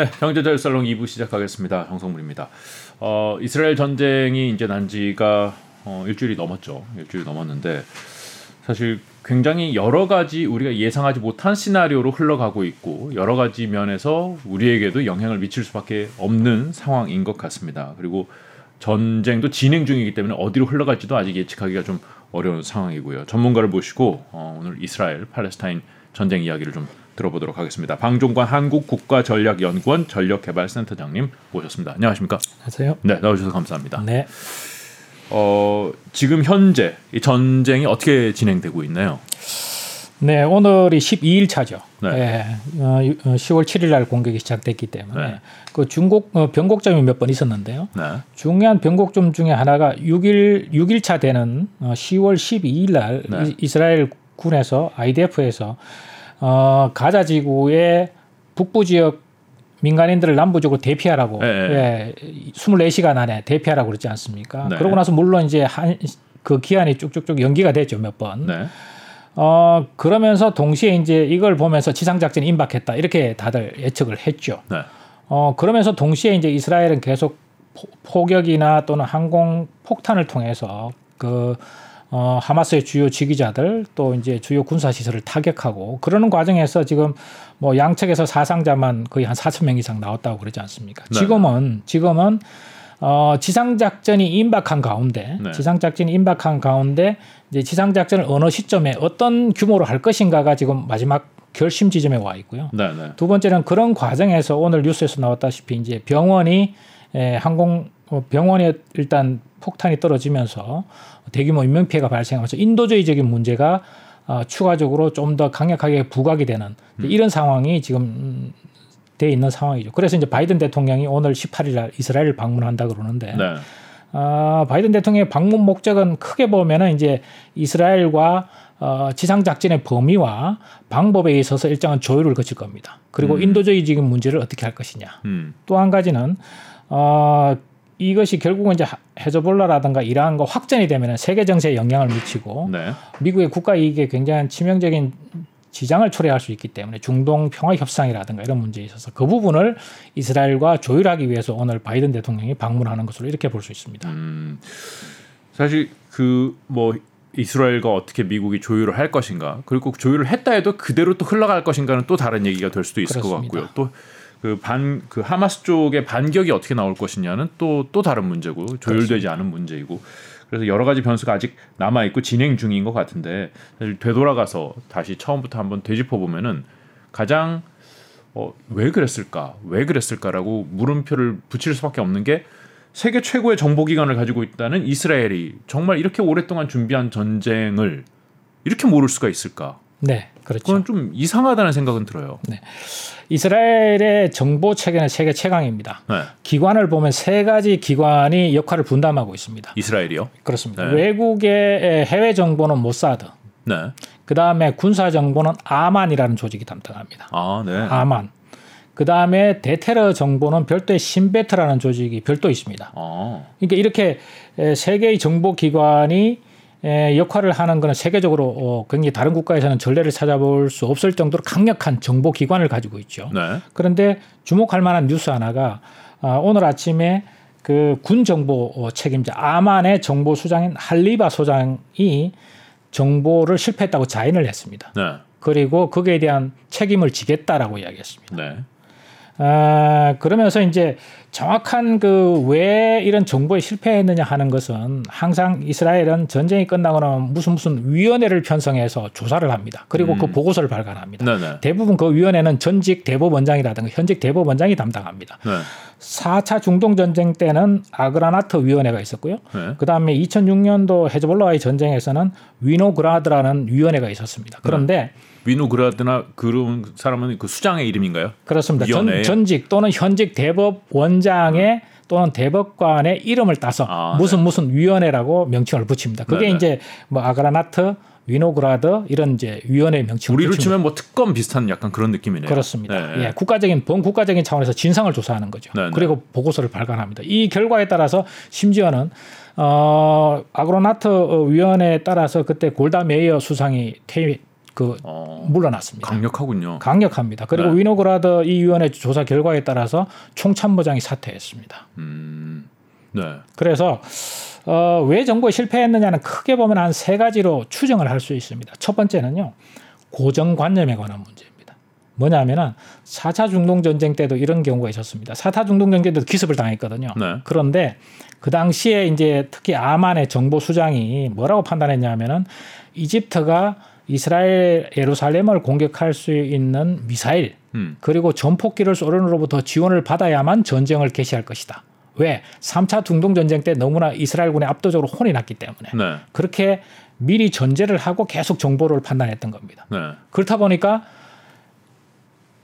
네, 경제자유살롱 2부 시작하겠습니다. 정성물입니다. 어, 이스라엘 전쟁이 이제 난 지가 어, 일주일이 넘었죠. 일주일이 넘었는데 사실 굉장히 여러 가지 우리가 예상하지 못한 시나리오로 흘러가고 있고 여러 가지 면에서 우리에게도 영향을 미칠 수밖에 없는 상황인 것 같습니다. 그리고 전쟁도 진행 중이기 때문에 어디로 흘러갈지도 아직 예측하기가 좀 어려운 상황이고요. 전문가를 모시고 어, 오늘 이스라엘 팔레스타인 전쟁 이야기를 좀 들어보도록 하겠습니다. 방종관 한국국가전략연구원 전력개발센터장님 모셨습니다. 안녕하십니까? 안녕하세요. 네, 나와주셔서 감사합니다. 네. 어, 지금 현재 이 전쟁이 어떻게 진행되고 있나요? 네, 오늘이 12일 차죠. 네. 네. 어, 10월 7일 날 공격이 시작됐기 때문에 네. 그 중국 어, 변곡점이 몇 번 있었는데요. 네. 중요한 변곡점 중에 하나가 6일 6일 차 되는 어, 10월 12일 날 네. 이- 이스라엘 군에서 IDF에서 어, 가자 지구의 북부 지역 민간인들을 남부적으로 대피하라고 네, 네. 예, 24시간 안에 대피하라고 그러지 않습니까? 네. 그러고 나서 물론 이제 한 그 기한이 쭉쭉쭉 연기가 됐죠 몇 번. 네. 어 그러면서 동시에 이제 이걸 보면서 지상 작전이 임박했다 이렇게 다들 예측을 했죠. 네. 어 그러면서 동시에 이제 이스라엘은 계속 포, 포격이나 또는 항공 폭탄을 통해서 그 어, 하마스의 주요 지휘자들 또 이제 주요 군사 시설을 타격하고 그러는 과정에서 지금 뭐 양측에서 사상자만 거의 한 4천 명 이상 나왔다고 그러지 않습니까? 네. 지금은 지금은 어, 지상 작전이 임박한 가운데 네. 지상 작전이 임박한 가운데 이제 지상 작전을 어느 시점에 어떤 규모로 할 것인가가 지금 마지막 결심 지점에 와 있고요. 네. 네. 두 번째는 그런 과정에서 오늘 뉴스에서 나왔다시피 이제 병원이 에, 항공 어, 병원에 일단 폭탄이 떨어지면서 대규모 인명 피해가 발생하면서 인도주의적인 문제가 어, 추가적으로 좀 더 강력하게 부각이 되는 이런 상황이 지금 음, 돼 있는 상황이죠. 그래서 이제 바이든 대통령이 오늘 18일 날 이스라엘을 방문한다 그러는데 네. 아, 바이든 대통령의 방문 목적은 크게 보면은 이제 이스라엘과 어, 지상 작전의 범위와 방법에 있어서 일정한 조율을 거칠 겁니다. 그리고 인도주의적인 문제를 어떻게 할 것이냐. 음. 또한 가지는 어, 이것이 결국은 이제 헤즈볼라라든가 이란과 확전이 되면 세계 정세에 영향을 미치고 네. 미국의 국가 이익에 굉장히 치명적인 지장을 초래할 수 있기 때문에 중동 평화 협상이라든가 이런 문제에 있어서 그 부분을 이스라엘과 조율하기 위해서 오늘 바이든 대통령이 방문하는 것으로 이렇게 볼 수 있습니다. 음. 사실 그 뭐 이스라엘과 어떻게 미국이 조율을 할 것인가 그리고 조율을 했다 해도 그대로 또 흘러갈 것인가는 또 다른 얘기가 될 수도 있을 것 그렇습니다. 같고요. 또 그 반 그 하마스 쪽의 반격이 어떻게 나올 것이냐는 또또 다른 문제고 조율되지 않은 문제이고 그래서 여러 가지 변수가 아직 남아 있고 진행 중인 것 같은데 사실 되돌아가서 다시 처음부터 한번 되짚어 보면은 가장 어, 왜 그랬을까? 왜 그랬을까라고 물음표를 붙일 수밖에 없는 게 세계 최고의 정보 기관을 가지고 있다는 이스라엘이 정말 이렇게 오랫동안 준비한 전쟁을 이렇게 모를 수가 있을까? 네, 그렇죠. 그건 좀 이상하다는 생각은 들어요. 이스라엘의 정보 체계는 세계 최강입니다. 네. 기관을 보면 세 가지 기관이 역할을 분담하고 있습니다. 이스라엘이요? 그렇습니다. 네. 외국의 해외 정보는 모사드, 네. 그 다음에 군사 정보는 아만이라는 조직이 담당합니다. 아, 네. 아만. 그 다음에 대테러 정보는 별도의 신베트라는 조직이 별도 있습니다. 아, 그러니까 이렇게 에, 세 개의 정보 기관이 에, 역할을 하는 것은 세계적으로 어, 굉장히 다른 국가에서는 전례를 찾아볼 수 없을 정도로 강력한 정보 기관을 가지고 있죠. 네. 그런데 주목할 만한 뉴스 하나가 아, 오늘 아침에 그 군 정보 어, 책임자 아만의 정보 수장인 할리바 소장이 정보를 실패했다고 자인을 했습니다. 네. 그리고 거기에 대한 책임을 지겠다라고 이야기했습니다. 네. 아, 그러면서 이제 정확한 그 왜 이런 정보에 실패했느냐 하는 것은 항상 이스라엘은 전쟁이 끝나거나 무슨 무슨 위원회를 편성해서 조사를 합니다. 그리고 그 보고서를 발간합니다. 네, 네. 대부분 그 위원회는 전직 대법원장이라든가 현직 대법원장이 담당합니다. 네. 4차 중동 전쟁 때는 아그라나트 위원회가 있었고요. 네. 그 다음에 2006년도 헤즈볼라와의 전쟁에서는 위노그라드라는 위원회가 있었습니다. 그런데 위노그라드나 그런 사람은 그 수장의 이름인가요? 그렇습니다. 위원회에? 전, 직 또는 현직 대법 원장의 또는 대법관의 이름을 따서 아, 무슨 무슨 위원회라고 명칭을 붙입니다. 그게 네네. 이제 뭐 아그라나트, 위노그라드 이런 이제 위원회 명칭을 우리로 붙입니다. 치면 뭐 특검 비슷한 약간 그런 느낌이네요. 그렇습니다. 네. 예, 국가적인 범국가적인 차원에서 진상을 조사하는 거죠. 네, 네. 그리고 보고서를 발간합니다. 이 결과에 따라서 심지어는 어, 아그라나트 위원회에 따라서 그때 골다 메이어 수상이 퇴임 그 어, 물러났습니다. 강력하군요. 강력합니다. 그리고 네. 위노그라드 이 위원회 조사 결과에 따라서 총참모장이 사퇴했습니다. 음, 네. 그래서 어, 왜 정보에 실패했느냐는 크게 보면 한 세 가지로 추정을 할 수 있습니다. 첫 번째는요. 고정관념에 관한 문제입니다. 뭐냐면은 4차 중동 전쟁 때도 이런 경우가 있었습니다. 4차 중동 전쟁 때도 기습을 당했거든요. 네. 그런데 그 당시에 이제 특히 아만의 정보 수장이 뭐라고 판단했냐면은 이집트가 이스라엘 예루살렘을 공격할 수 있는 미사일 음, 그리고 전폭기를 소련으로부터 지원을 받아야만 전쟁을 개시할 것이다. 왜? 3차 중동 전쟁 때 너무나 이스라엘군이 압도적으로 혼이 났기 때문에 네. 그렇게 미리 전제를 하고 계속 정보를 판단했던 겁니다. 네. 그렇다 보니까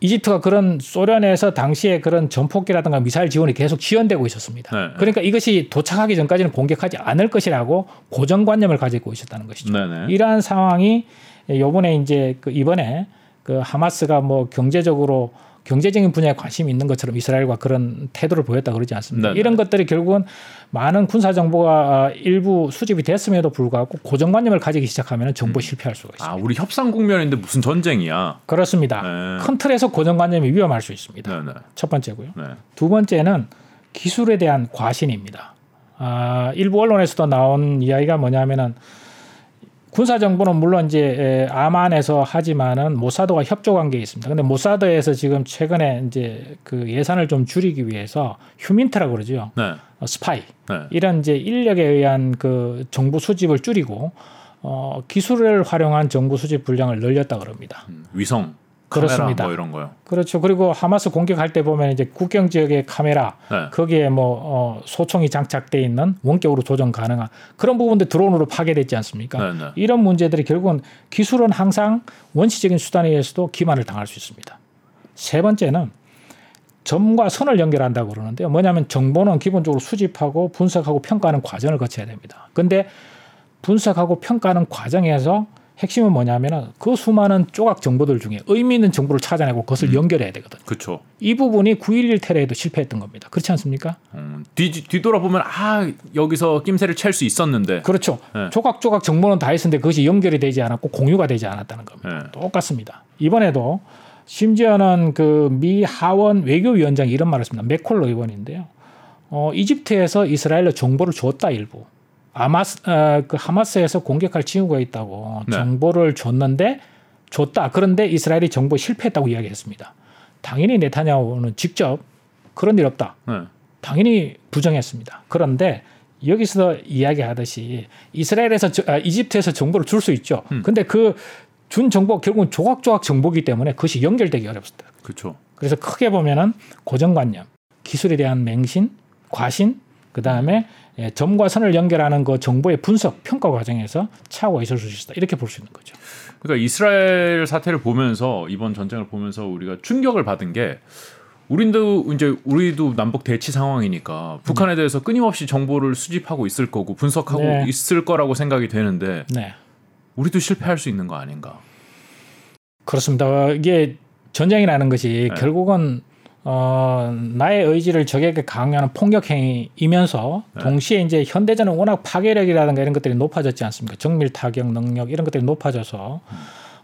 이집트가 그런 소련에서 당시에 그런 전폭기라든가 미사일 지원이 계속 지연되고 있었습니다. 네. 그러니까 이것이 도착하기 전까지는 공격하지 않을 것이라고 고정관념을 가지고 있었다는 것이죠. 네네. 이러한 상황이 요번에 이제 그 이번에 그 하마스가 뭐 경제적으로 경제적인 분야에 관심이 있는 것처럼 이스라엘과 그런 태도를 보였다 그러지 않습니까? 네네. 이런 것들이 결국은 많은 군사 정보가 일부 수집이 됐음에도 불구하고 고정관념을 가지기 시작하면 정보 실패할 수가 있습니다. 아, 우리 협상 국면인데 무슨 전쟁이야? 그렇습니다. 네. 큰 틀에서 고정관념이 위험할 수 있습니다. 네, 네. 첫 번째고요. 네. 두 번째는 기술에 대한 과신입니다. 아, 일부 언론에서도 나온 이야기가 뭐냐면은 군사 정보는 물론 이제 에, 아만에서 하지만은 모사드와 협조 관계에 있습니다. 근데 모사드에서 지금 최근에 이제 그 예산을 좀 줄이기 위해서 휴민트라고 그러죠. 네. 어, 스파이 네. 이런 이제 인력에 의한 그 정보 수집을 줄이고 어, 기술을 활용한 정보 수집 분량을 늘렸다 그럽니다. 음, 위성, 그렇습니다. 뭐 이런 거요. 그렇죠. 그리고 하마스 공격할 때 보면 이제 국경 지역의 카메라 네. 거기에 뭐 어, 소총이 장착돼 있는 원격으로 조정 가능한 그런 부분들 드론으로 파괴됐지 않습니까? 네, 네. 이런 문제들이 결국은 기술은 항상 원시적인 수단에 의해서도 기만을 당할 수 있습니다. 세 번째는 점과 선을 연결한다고 그러는데요. 뭐냐면 정보는 기본적으로 수집하고 분석하고 평가하는 과정을 거쳐야 됩니다. 근데 분석하고 평가하는 과정에서 핵심은 뭐냐면은 그 수많은 조각 정보들 중에 의미 있는 정보를 찾아내고 그것을 연결해야 되거든요. 그렇죠. 이 부분이 9.11 테러에도 실패했던 겁니다. 그렇지 않습니까? 음, 뒤 뒤돌아보면 아 여기서 낌새를 챌 수 있었는데. 그렇죠. 네. 조각조각 정보는 다 있었는데 그것이 연결이 되지 않았고 공유가 되지 않았다는 겁니다. 네. 똑같습니다. 이번에도 심지어는 그 미 하원 외교위원장이 이런 말을 했습니다. 맥콜로 의원인데요. 어, 이집트에서 이스라엘로 정보를 줬다 일부. 아마스 어, 그 하마스에서 공격할 징후가 있다고 네. 정보를 줬는데 줬다. 그런데 이스라엘이 정보 실패했다고 이야기했습니다. 당연히 네타냐후는 직접 그런 일 없다. 네. 당연히 부정했습니다. 그런데 여기서 이야기하듯이 이스라엘에서 저- 아, 이집트에서 정보를 줄 수 있죠. 음. 근데 그 준 정보 결국은 조각조각 정보기 때문에 그것이 연결되기 어렵습니다. 그렇죠. 그래서 크게 보면은 고정관념, 기술에 대한 맹신, 과신, 그 다음에 예, 점과 선을 연결하는 그 정보의 분석, 평가 과정에서 차고가 있을 수 있다. 이렇게 볼 수 있는 거죠. 그러니까 이스라엘 사태를 보면서 이번 전쟁을 보면서 우리가 충격을 받은 게 우리도 이제 우리도 남북 대치 상황이니까 북한에 대해서 끊임없이 정보를 수집하고 있을 거고 분석하고 네. 있을 거라고 생각이 되는데 네. 우리도 실패할 수 있는 거 아닌가? 그렇습니다. 어, 이게 전쟁이라는 것이 네. 결국은 어, 나의 의지를 적에게 강요하는 폭력 행위이면서 네. 동시에 이제 현대전은 워낙 파괴력이라든가 이런 것들이 높아졌지 않습니까? 정밀 타격 능력 이런 것들이 높아져서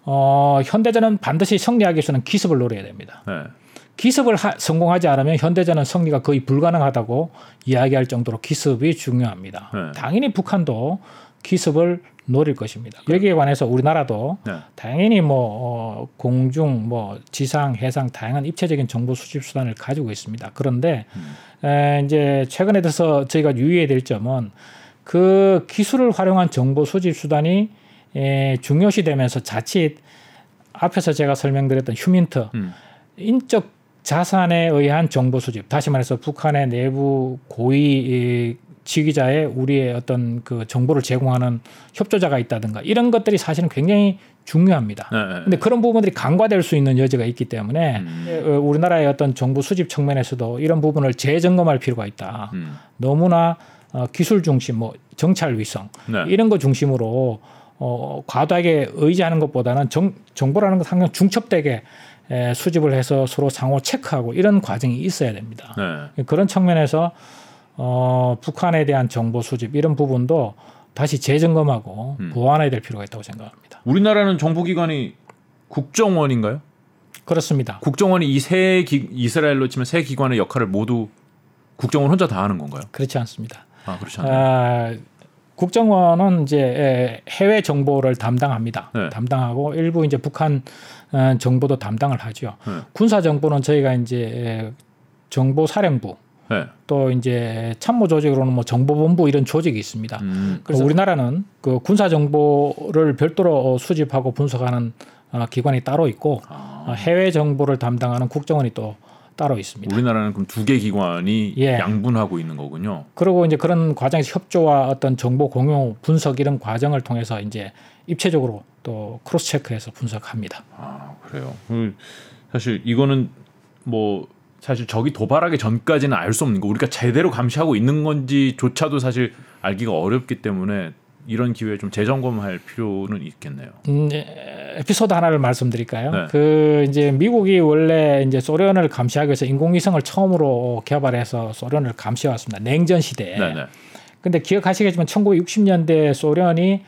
어, 현대전은 반드시 승리하기 위해서는 기습을 노려야 됩니다. 네. 기습을 하- 성공하지 않으면 현대전은 승리가 거의 불가능하다고 이야기할 정도로 기습이 중요합니다. 네. 당연히 북한도 기습을 노릴 것입니다. 여기에 관해서 우리나라도 네. 당연히 뭐 어, 공중, 뭐 지상, 해상 다양한 입체적인 정보 수집 수단을 가지고 있습니다. 그런데 에, 이제 최근에 들어서 저희가 유의해야 될 점은 그 기술을 활용한 정보 수집 수단이 에, 중요시되면서 자칫 앞에서 제가 설명드렸던 휴민트 음. 인적 자산에 의한 정보 수집 다시 말해서 북한의 내부 고위 이, 지휘자의 우리의 어떤 그 정보를 제공하는 협조자가 있다든가 이런 것들이 사실은 굉장히 중요합니다. 네, 네. 근데 그런 부분들이 간과될 수 있는 여지가 있기 때문에 음. 어, 우리나라의 어떤 정보 수집 측면에서도 이런 부분을 재점검할 필요가 있다. 음. 너무나 어, 기술 중심, 뭐 정찰 위성 네. 이런 거 중심으로 어, 과도하게 의지하는 것보다는 정, 정보라는 건 항상 중첩되게 에, 수집을 해서 서로 상호 체크하고 이런 과정이 있어야 됩니다. 네. 그런 측면에서 어, 북한에 대한 정보 수집 이런 부분도 다시 재점검하고 음. 보완해야 될 필요가 있다고 생각합니다. 우리나라는 정보기관이 국정원인가요? 그렇습니다. 국정원이 이 세 이스라엘로 치면 세 기관의 역할을 모두 국정원 혼자 다 하는 건가요? 그렇지 않습니다. 아 그렇지 않나요? 아, 국정원은 이제 에, 해외 정보를 담당합니다. 네. 담당하고 일부 이제 북한 어, 정보도 담당을 하죠. 네. 군사 정보는 저희가 이제 에, 정보사령부 네. 또 이제 참모 조직으로는 뭐 정보본부 이런 조직이 있습니다. 음, 그래서 우리나라는 그 군사 정보를 별도로 어, 수집하고 분석하는 어, 기관이 따로 있고 아, 어, 해외 정보를 담당하는 국정원이 또 따로 있습니다. 우리나라는 그럼 두 개 기관이 예. 양분하고 있는 거군요. 그리고 이제 그런 과정에서 협조와 어떤 정보 공유, 분석 이런 과정을 통해서 이제 입체적으로 또 크로스 체크해서 분석합니다. 아 그래요. 그 사실 이거는 뭐 사실 적이 도발하기 전까지는 알 수 없는 거 우리가 제대로 감시하고 있는 건지조차도 사실 알기가 어렵기 때문에 이런 기회에 좀 재점검할 필요는 있겠네요. 음, 에, 에피소드 하나를 말씀드릴까요? 네. 그 이제 미국이 원래 이제 소련을 감시하기 위해서 인공위성을 처음으로 개발해서 소련을 감시해 왔습니다. 냉전 시대에. 네 네. 근데 기억하시겠지만 1960년대 소련이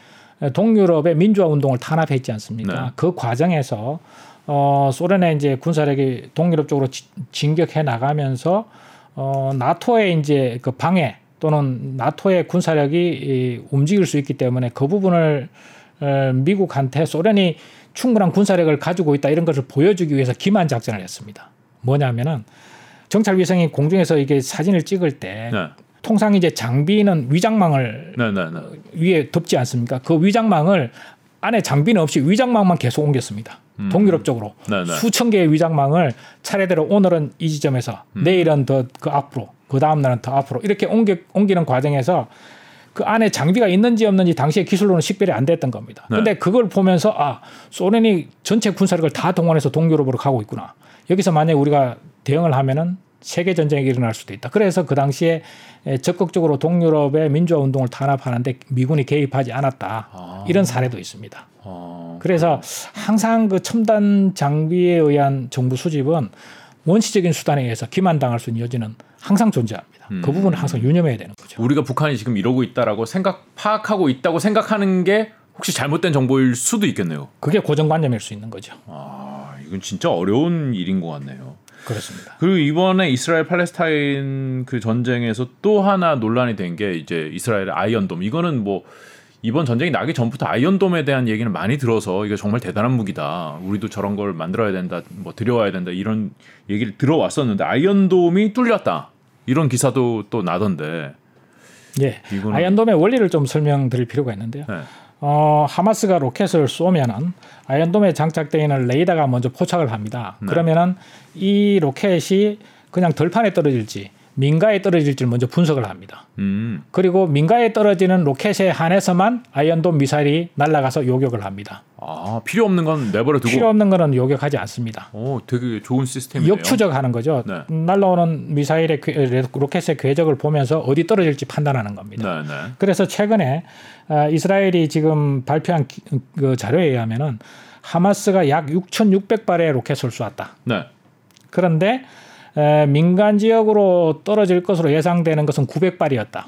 동유럽의 민주화 운동을 탄압했지 않습니까? 네. 그 과정에서 어 소련의 이제 군사력이 동유럽 쪽으로 지- 진격해 나가면서 어 나토의 이제 그 방해 또는 나토의 군사력이 이, 움직일 수 있기 때문에 그 부분을 어, 미국한테 소련이 충분한 군사력을 가지고 있다 이런 것을 보여주기 위해서 기만 작전을 했습니다. 뭐냐면은 정찰 위성이 공중에서 이게 사진을 찍을 때 네. 통상 이제 장비는 위장망을 네네네. 위에 덮지 않습니까? 그 위장망을 안에 장비는 없이 위장망만 계속 옮겼습니다. 음. 동유럽 쪽으로 네네. 수천 개의 위장망을 차례대로 오늘은 이 지점에서 음. 내일은 더 그 앞으로 그 다음 날은 더 앞으로 이렇게 옮겨, 옮기 는 과정에서 그 안에 장비가 있는지 없는지 당시의 기술로는 식별이 안 됐던 겁니다. 네. 근데 그걸 보면서 아 소련이 전체 군사력을 다 동원해서 동유럽으로 가고 있구나. 여기서 만약에 우리가 대응을 하면은 세계 전쟁이 일어날 수도 있다. 그래서 그 당시에 에, 적극적으로 동유럽의 민주화 운동을 탄압하는데 미군이 개입하지 않았다. 아. 이런 사례도 있습니다. 어, 그래서 항상 그 첨단 장비에 의한 정부 수집은 원시적인 수단에 의해서 기만당할 수 있는 여지는 항상 존재합니다. 그 음. 부분을 항상 유념해야 되는 거죠. 우리가 북한이 지금 이러고 있다라고 생각 파악하고 있다고 생각하는 게 혹시 잘못된 정보일 수도 있겠네요. 그게 고정관념일 수 있는 거죠. 아 이건 진짜 어려운 일인 것 같네요. 그렇습니다. 그리고 이번에 이스라엘 팔레스타인 그 전쟁에서 또 하나 논란이 된 게 이제 이스라엘의 아이언돔. 이거는 뭐 이번 전쟁이 나기 전부터 아이언돔에 대한 얘기는 많이 들어서 이게 정말 대단한 무기다. 우리도 저런 걸 만들어야 된다. 뭐 들여와야 된다. 이런 얘기를 들어왔었는데 아이언돔이 뚫렸다. 이런 기사도 또 나던데. 예. 이거는- 아이언돔의 원리를 좀 설명드릴 필요가 있는데요. 네. 어, 하마스가 로켓을 쏘면은 아이언돔에 장착되어 있는 레이더가 먼저 포착을 합니다. 네. 그러면은 이 로켓이 그냥 들판에 떨어질지 민가에 떨어질지를 먼저 분석을 합니다. 음. 그리고 민가에 떨어지는 로켓에 한해서만 아이언돔 미사일이 날아가서 요격을 합니다. 아 필요 없는 건 내버려 두고. 필요 없는 거는 요격하지 않습니다. 오 되게 좋은 시스템이네요. 역추적하는 거죠. 네. 날라오는 미사일의 궤- 로켓의 궤적을 보면서 어디 떨어질지 판단하는 겁니다. 네, 네. 그래서 최근에 아, 이스라엘이 지금 발표한 기- 그 자료에 의하면은 하마스가 약 6,600발의 로켓을 쏘았다. 네. 그런데 에, 민간 지역으로 떨어질 것으로 예상되는 것은 900발이었다.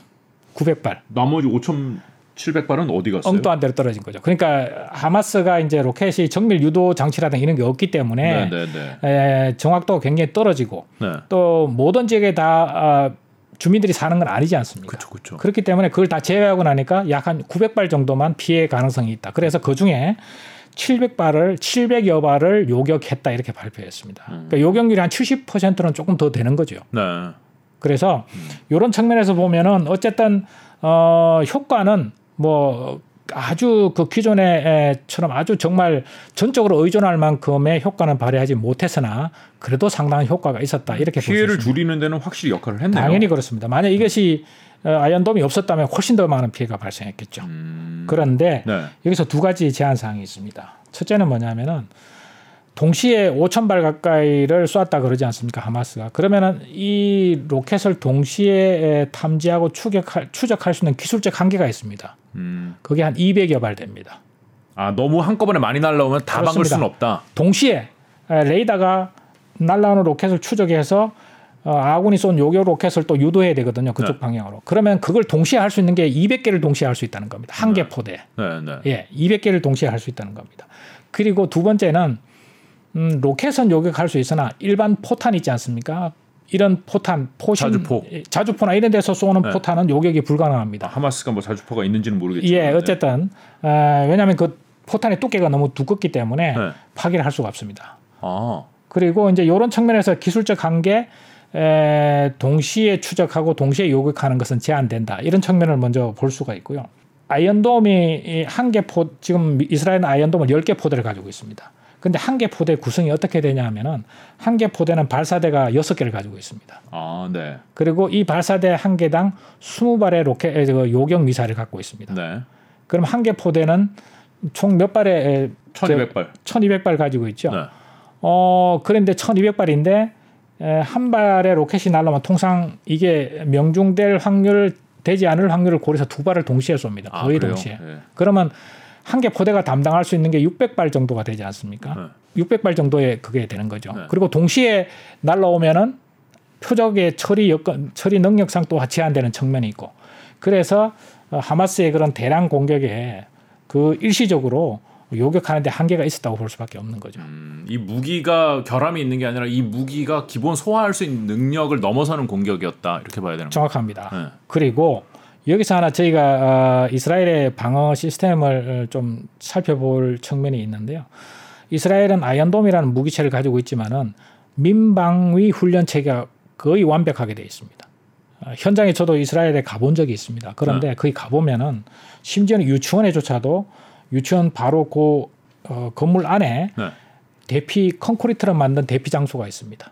900발. 나머지 5,700발은 어디 갔어요? 엉뚱한 데로 떨어진 거죠. 그러니까 하마스가 이제 로켓이 정밀 유도 장치라든 이런 게 없기 때문에 네, 네, 에, 정확도가 굉장히 떨어지고 네. 또 모든 지역에 다 아, 주민들이 사는 건 아니지 않습니까? 그렇죠, 그렇죠. 그렇기 때문에 그걸 다 제외하고 나니까 약 한 900발 정도만 피해 가능성이 있다. 그래서 그 중에 700발을 700여 발을 요격했다 이렇게 발표했습니다. 음. 그러니까 요격률이 한 70%는 조금 더 되는 거죠. 네. 그래서 음. 이런 측면에서 보면은 어쨌든 어 효과는 뭐 아주 그 기존에처럼 아주 정말 전적으로 의존할 만큼의 효과는 발휘하지 못했으나 그래도 상당한 효과가 있었다 이렇게 피해를. 줄이는 데는 확실히 역할을 했네요. 당연히 그렇습니다. 만약 이것이 어, 아이언돔이 없었다면 훨씬 더 많은 피해가 발생했겠죠. 음. 그런데 네. 여기서 두 가지 제한 사항이 있습니다. 첫째는 뭐냐면은 동시에 5천 발 가까이를 쐈다 그러지 않습니까 하마스가 그러면은 이 로켓을 동시에 탐지하고 추격할 추적할 수 있는 기술적 한계가 있습니다. 음. 그게 한 200여 발 됩니다. 아 너무 한꺼번에 많이 날라오면 다 막을 그렇습니다. 수는 없다. 동시에 에, 레이더가 날라오는 로켓을 추적해서 어, 아군이 쏜 요격 로켓을 또 유도해야 되거든요. 그쪽 네. 방향으로. 그러면 그걸 동시에 할 수 있는 게 200개를 동시에 할 수 있다는 겁니다. 한개 네. 포대. 네, 네. 예, 200개를 동시에 할 수 있다는 겁니다. 그리고 두 번째는 음, 로켓은 요격할 수 있으나 일반 포탄 있지 않습니까? 이런 포탄, 포신, 자주포. 예, 자주포나 이런 데서 쏘는 네. 포탄은 요격이 불가능합니다. 하마스가 뭐 자주포가 있는지는 모르겠지만. 예, 어쨌든 어, 왜냐하면 그 포탄의 두께가 너무 두껍기 때문에 네. 파괴를 할 수가 없습니다. 아, 그리고 이제 이런 측면에서 기술적 한계 에, 동시에 추적하고 동시에 요격하는 것은 제한된다. 이런 측면을 먼저 볼 수가 있고요. 아이언돔이 한 개 포, 지금 이스라엘은 아이언돔을 10개 포대를 가지고 있습니다. 근데 한 개 포대 구성이 어떻게 되냐 하면은 한 개 포대는 발사대가 6개를 가지고 있습니다. 아, 네, 그리고 이 발사대 한 개당 20발의 로켓, 에, 그 요격 미사일을 갖고 있습니다. 네. 그럼 한 개 포대는 총 몇 발의 에, 1200발. 1200발 가지고 있죠. 네. 어, 그런데 1200발인데 에, 한 발의 로켓이 날라오면 통상 이게 명중될 확률 되지 않을 확률을 고려해서 두 발을 동시에 쏩니다. 아, 거의 그래요? 동시에. 네. 그러면 한 개 포대가 담당할 수 있는 게 600발 정도가 되지 않습니까? 600발 정도의 그게 되는 거죠. 네. 그리고 동시에 날라오면은 표적의 처리 여건 처리 능력상 또 제한되는 측면이 있고 그래서 어, 하마스의 그런 대량 공격에 그 일시적으로 요격하는데 한계가 있었다고 볼 수밖에 없는 거죠. 음, 이 무기가 결함이 있는 게 아니라 이 무기가 기본 소화할 수 있는 능력을 넘어서는 공격이었다 이렇게 봐야 되는 거죠. 정확합니다. 네. 그리고 여기서 하나 저희가 어, 이스라엘의 방어 시스템을 어, 좀 살펴볼 측면이 있는데요. 이스라엘은 아이언돔이라는 무기체를 가지고 있지만은 민방위 훈련 체계가 거의 완벽하게 되어 있습니다. 어, 현장에 저도 이스라엘에 가본 적이 있습니다. 그런데 거기 가보면은 심지어는 유치원에조차도 유치원 바로 그 어, 건물 안에 네. 대피 콘크리트로 만든 대피 장소가 있습니다.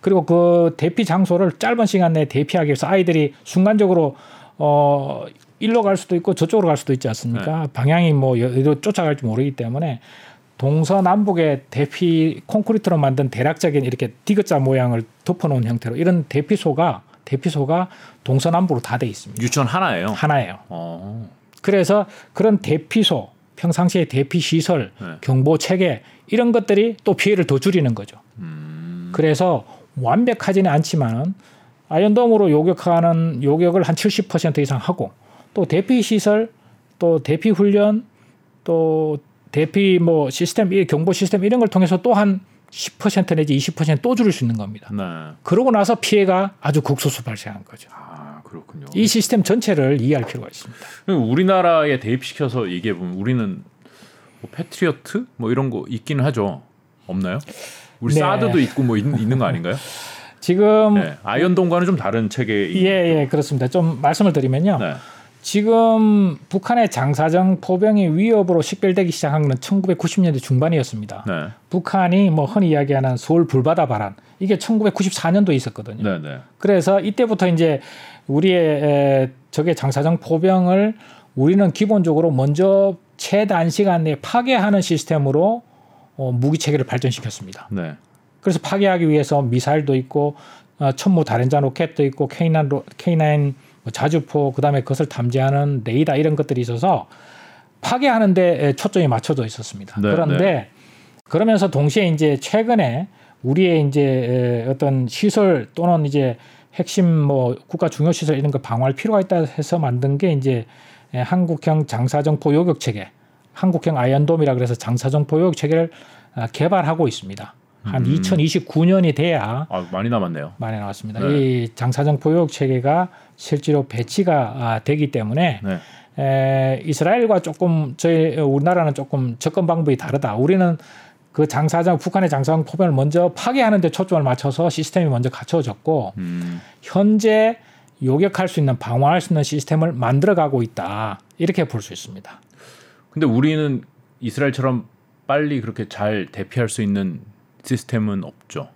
그리고 그 대피 장소를 짧은 시간 내에 대피하기 위해서 아이들이 순간적으로 어 일로 갈 수도 있고 저쪽으로 갈 수도 있지 않습니까? 방향이 뭐 어디로 쫓아갈지 모르기 때문에 동서남북의 대피 콘크리트로 만든 대략적인 이렇게 디귿자 모양을 덮어놓은 형태로 이런 대피소가 대피소가 동서남북으로 다 돼 있습니다. 유치원 하나예요. 하나예요. 어. 그래서 그런 대피소, 평상시의 대피 시설, 네. 경보 체계 이런 것들이 또 피해를 더 줄이는 거죠. 음. 그래서 완벽하지는 않지만은 아이언돔으로 요격하는 요격을 한 70% 이상 하고 또 대피 시설, 또 대피 훈련, 또 대피 뭐 시스템, 이 경보 시스템 이런 걸 통해서 또 한 10% 내지 20%또 줄일 수 있는 겁니다. 네. 그러고 나서 피해가 아주 극소수 발생한 거죠. 아 그렇군요. 이 시스템 전체를 이해할 필요가 있습니다. 우리나라에 대입시켜서 얘기해 보면 우리는 뭐 패트리어트 뭐 이런 거 있기는 하죠. 없나요? 우리 네. 사드도 있고 뭐 있, 는거 아닌가요? 지금 네. 아이언돔과는 좀 다른 체계. 예, 예, 그렇습니다. 좀 말씀을 드리면요. 네. 지금 북한의 장사정 포병이 위협으로 식별되기 시작한 건 1990년대 중반이었습니다. 네. 북한이 뭐 흔히 이야기하는 서울 불바다 발언 이게 1994년도에 있었거든요. 네. 네. 그래서 이때부터 이제 우리의 에, 적의 장사정 포병을 우리는 기본적으로 먼저 최단 시간 내에 파괴하는 시스템으로 어, 무기 체계를 발전시켰습니다. 네. 그래서 파괴하기 위해서 미사일도 있고 어, 천무 다련자 로켓도 있고 K9 로, K9 뭐 자주포 그다음에 그것을 탐지하는 레이더 이런 것들이 있어서 파괴하는데 초점이 맞춰져 있었습니다. 네, 그런데 그러면서 동시에 이제 최근에 우리의 이제 어떤 시설 또는 이제 핵심 뭐 국가 중요 시설 이런 거 방어할 필요가 있다 해서 만든 게 이제 한국형 장사정포 요격 체계, 한국형 아이언돔이라 그래서 장사정포 요격 체계를 아, 개발하고 있습니다. 한 음. 2029년이 돼야 아 많이 남았네요. 많이 나왔습니다. 네. 이 장사정 포역 체계가 실제로 배치가 아, 되기 때문에 네. 에, 이스라엘과 조금 저희 우리나라는 조금 접근 방법이 다르다. 우리는 그 장사정 북한의 장사정 포병을 먼저 파괴하는 데 초점을 맞춰서 시스템이 먼저 갖춰졌고 음. 현재 요격할 수 있는 방어할 수 있는 시스템을 만들어가고 있다. 이렇게 볼 수 있습니다. 근데 우리는 이스라엘처럼 빨리 그렇게 잘 대피할 수 있는 시스템은 없죠.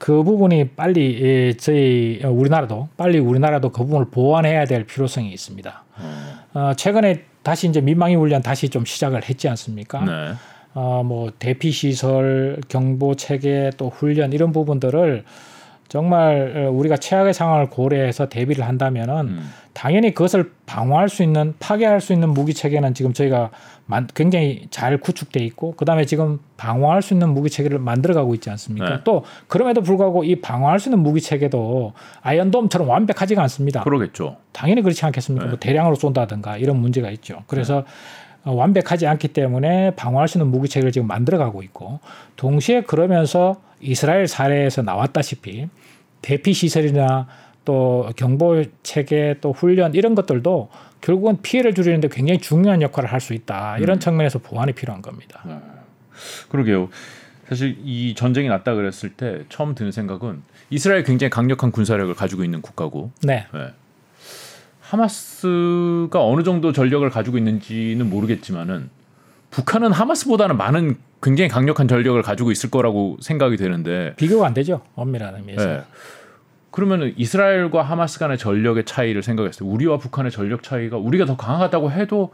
그 부분이 빨리 예, 저희 우리나라도 빨리 우리나라도 그 부분을 보완해야 될 필요성이 있습니다. 어. 어, 최근에 다시 이제 민방위 훈련 다시 좀 시작을 했지 않습니까? 네. 어, 뭐 대피 시설, 경보 체계 또 훈련 이런 부분들을 정말 어, 우리가 최악의 상황을 고려해서 대비를 한다면은 음. 당연히 그것을 방어할 수 있는 파괴할 수 있는 무기 체계는 지금 저희가 만- 굉장히 잘 구축돼 있고 그다음에 지금 방어할 수 있는 무기 체계를 만들어가고 있지 않습니까? 네. 또 그럼에도 불구하고 이 방어할 수 있는 무기 체계도 아이언돔처럼 완벽하지가 않습니다. 그러겠죠. 당연히 그렇지 않겠습니까? 네. 뭐 대량으로 쏜다든가 이런 문제가 있죠. 그래서 어, 완벽하지 않기 때문에 방어할 수 있는 무기 체계를 지금 만들어가고 있고 동시에 그러면서 이스라엘 사례에서 나왔다시피 대피 시설이나 또 경보 체계 또 훈련 이런 것들도 결국은 피해를 줄이는데 굉장히 중요한 역할을 할 수 있다 이런 측면에서 보완이 필요한 겁니다. 그러게요. 사실 이 전쟁이 났다 그랬을 때 처음 드는 생각은 이스라엘 굉장히 강력한 군사력을 가지고 있는 국가고 네, 네. 하마스가 어느 정도 전력을 가지고 있는지는 모르겠지만은 북한은 하마스보다는 많은 굉장히 강력한 전력을 가지고 있을 거라고 생각이 되는데 비교가 안 되죠 엄밀한 의미에서. 네. 그러면은 이스라엘과 하마스 간의 전력의 차이를 생각했을 때 우리와 북한의 전력 차이가 우리가 더 강하다고 해도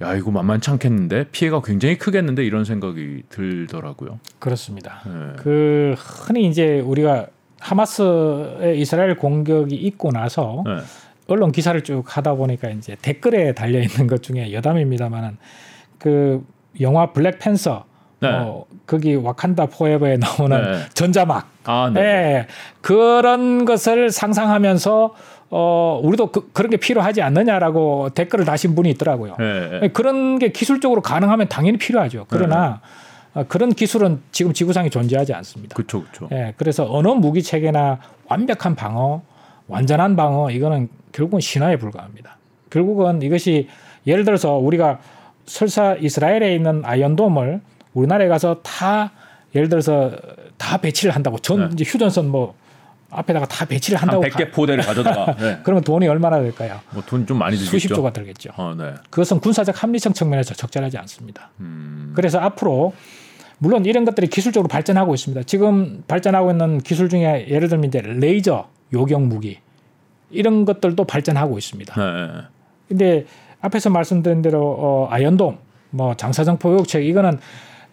야 이거 만만치 않겠는데 피해가 굉장히 크겠는데 이런 생각이 들더라고요. 그렇습니다. 네. 그 흔히 이제 우리가 하마스의 이스라엘 공격이 있고 나서 네. 언론 기사를 쭉 하다 보니까 이제 댓글에 달려 있는 것 중에 여담입니다만은 그 영화 블랙팬서 네. 어, 거기 와칸다 포에버에 나오는 네. 전자막 아, 네. 예, 그런 것을 상상하면서 어 우리도 그, 그런 게 필요하지 않느냐라고 댓글을 다신 분이 있더라고요. 네. 네. 그런 게 기술적으로 가능하면 당연히 필요하죠. 그러나 어, 그런 기술은 지금 지구상에 존재하지 않습니다. 그렇죠, 그렇죠. 예, 그래서 어느 무기 체계나 완벽한 방어, 완전한 방어 이거는 결국은 신화에 불과합니다. 결국은 이것이 예를 들어서 우리가 설사 이스라엘에 있는 아이언돔을 우리나라에 가서 다 예를 들어서 다 배치를 한다고 전 네. 이제 휴전선 뭐 앞에다가 다 배치를 한 한다고 100개 포대를 가져다가 네. 그러면 돈이 얼마나 될까요? 뭐 돈 좀 많이 들겠죠. 수십 조가 들겠죠. 어, 네. 그것은 군사적 합리성 측면에서 적절하지 않습니다. 음. 그래서 앞으로 물론 이런 것들이 기술적으로 발전하고 있습니다. 지금 발전하고 있는 기술 중에 예를 들면 이제 레이저 요격 무기 이런 것들도 발전하고 있습니다. 네. 근데 앞에서 말씀드린 대로 어, 아이언돔, 뭐 장사정포 요격체 이거는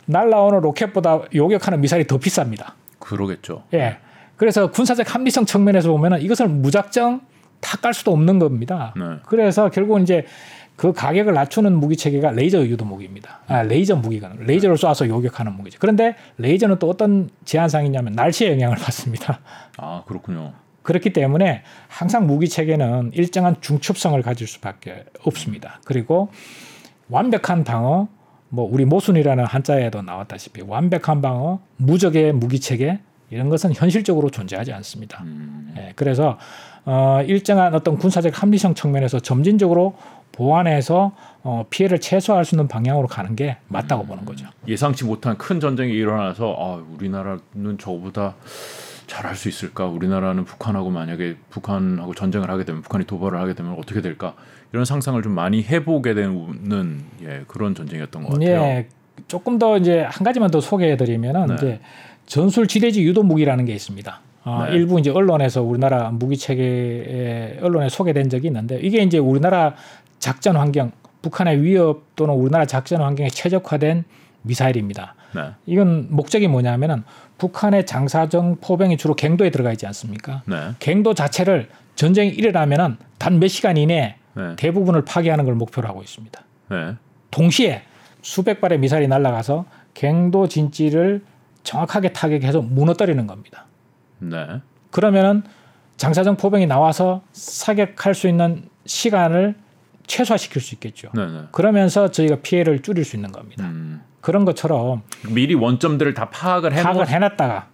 날라오는 로켓보다 요격하는 미사일이 더 비쌉니다. 그러겠죠. 예. 그래서 군사적 합리성 측면에서 보면은 이것을 무작정 다 깔 수도 없는 겁니다. 네. 그래서 결국은 이제 그 가격을 낮추는 무기 체계가 레이저 유도 무기입니다. 아, 레이저 무기가 레이저를 쏴서 요격하는 무기죠. 그런데 레이저는 또 어떤 제한사항이 있냐면 날씨에 영향을 받습니다. 아 그렇군요. 그렇기 때문에 항상 무기 체계는 일정한 중첩성을 가질 수밖에 없습니다. 그리고 완벽한 방어, 뭐 우리 모순이라는 한자에도 나왔다시피 완벽한 방어, 무적의 무기 체계 이런 것은 현실적으로 존재하지 않습니다. 음. 예, 그래서 어, 일정한 어떤 군사적 합리성 측면에서 점진적으로 보완해서 어, 피해를 최소화할 수 있는 방향으로 가는 게 맞다고 보는 거죠. 예상치 못한 큰 전쟁이 일어나서 아, 우리나라는 저보다 잘할 수 있을까? 우리나라는 북한하고 만약에 북한하고 전쟁을 하게 되면 북한이 도발을 하게 되면 어떻게 될까? 이런 상상을 좀 많이 해보게 되는 예, 그런 전쟁이었던 것 같아요. 예, 조금 더 이제 한 가지만 더 소개해드리면은 네. 이제 전술 지대지 유도 무기라는 게 있습니다. 어, 네. 일부 이제 언론에서 우리나라 무기 체계에 언론에 소개된 적이 있는데 이게 이제 우리나라 작전 환경, 북한의 위협 또는 우리나라 작전 환경에 최적화된 미사일입니다. 네, 이건 목적이 뭐냐면은 북한의 장사정 포병이 주로 갱도에 들어가 있지 않습니까? 네, 갱도 자체를 전쟁이 일어나면은 단 몇 시간 이내에 네, 대부분을 파괴하는 걸 목표로 하고 있습니다. 네. 동시에 수백 발의 미사일이 날아가서 갱도 진지를 정확하게 타격해서 무너뜨리는 겁니다. 네. 그러면은 장사정 포병이 나와서 사격할 수 있는 시간을 최소화시킬 수 있겠죠. 네, 네. 그러면서 저희가 피해를 줄일 수 있는 겁니다. 음, 그런 것처럼 미리 원점들을 다 파악을 해놓은, 파악을 해놨다가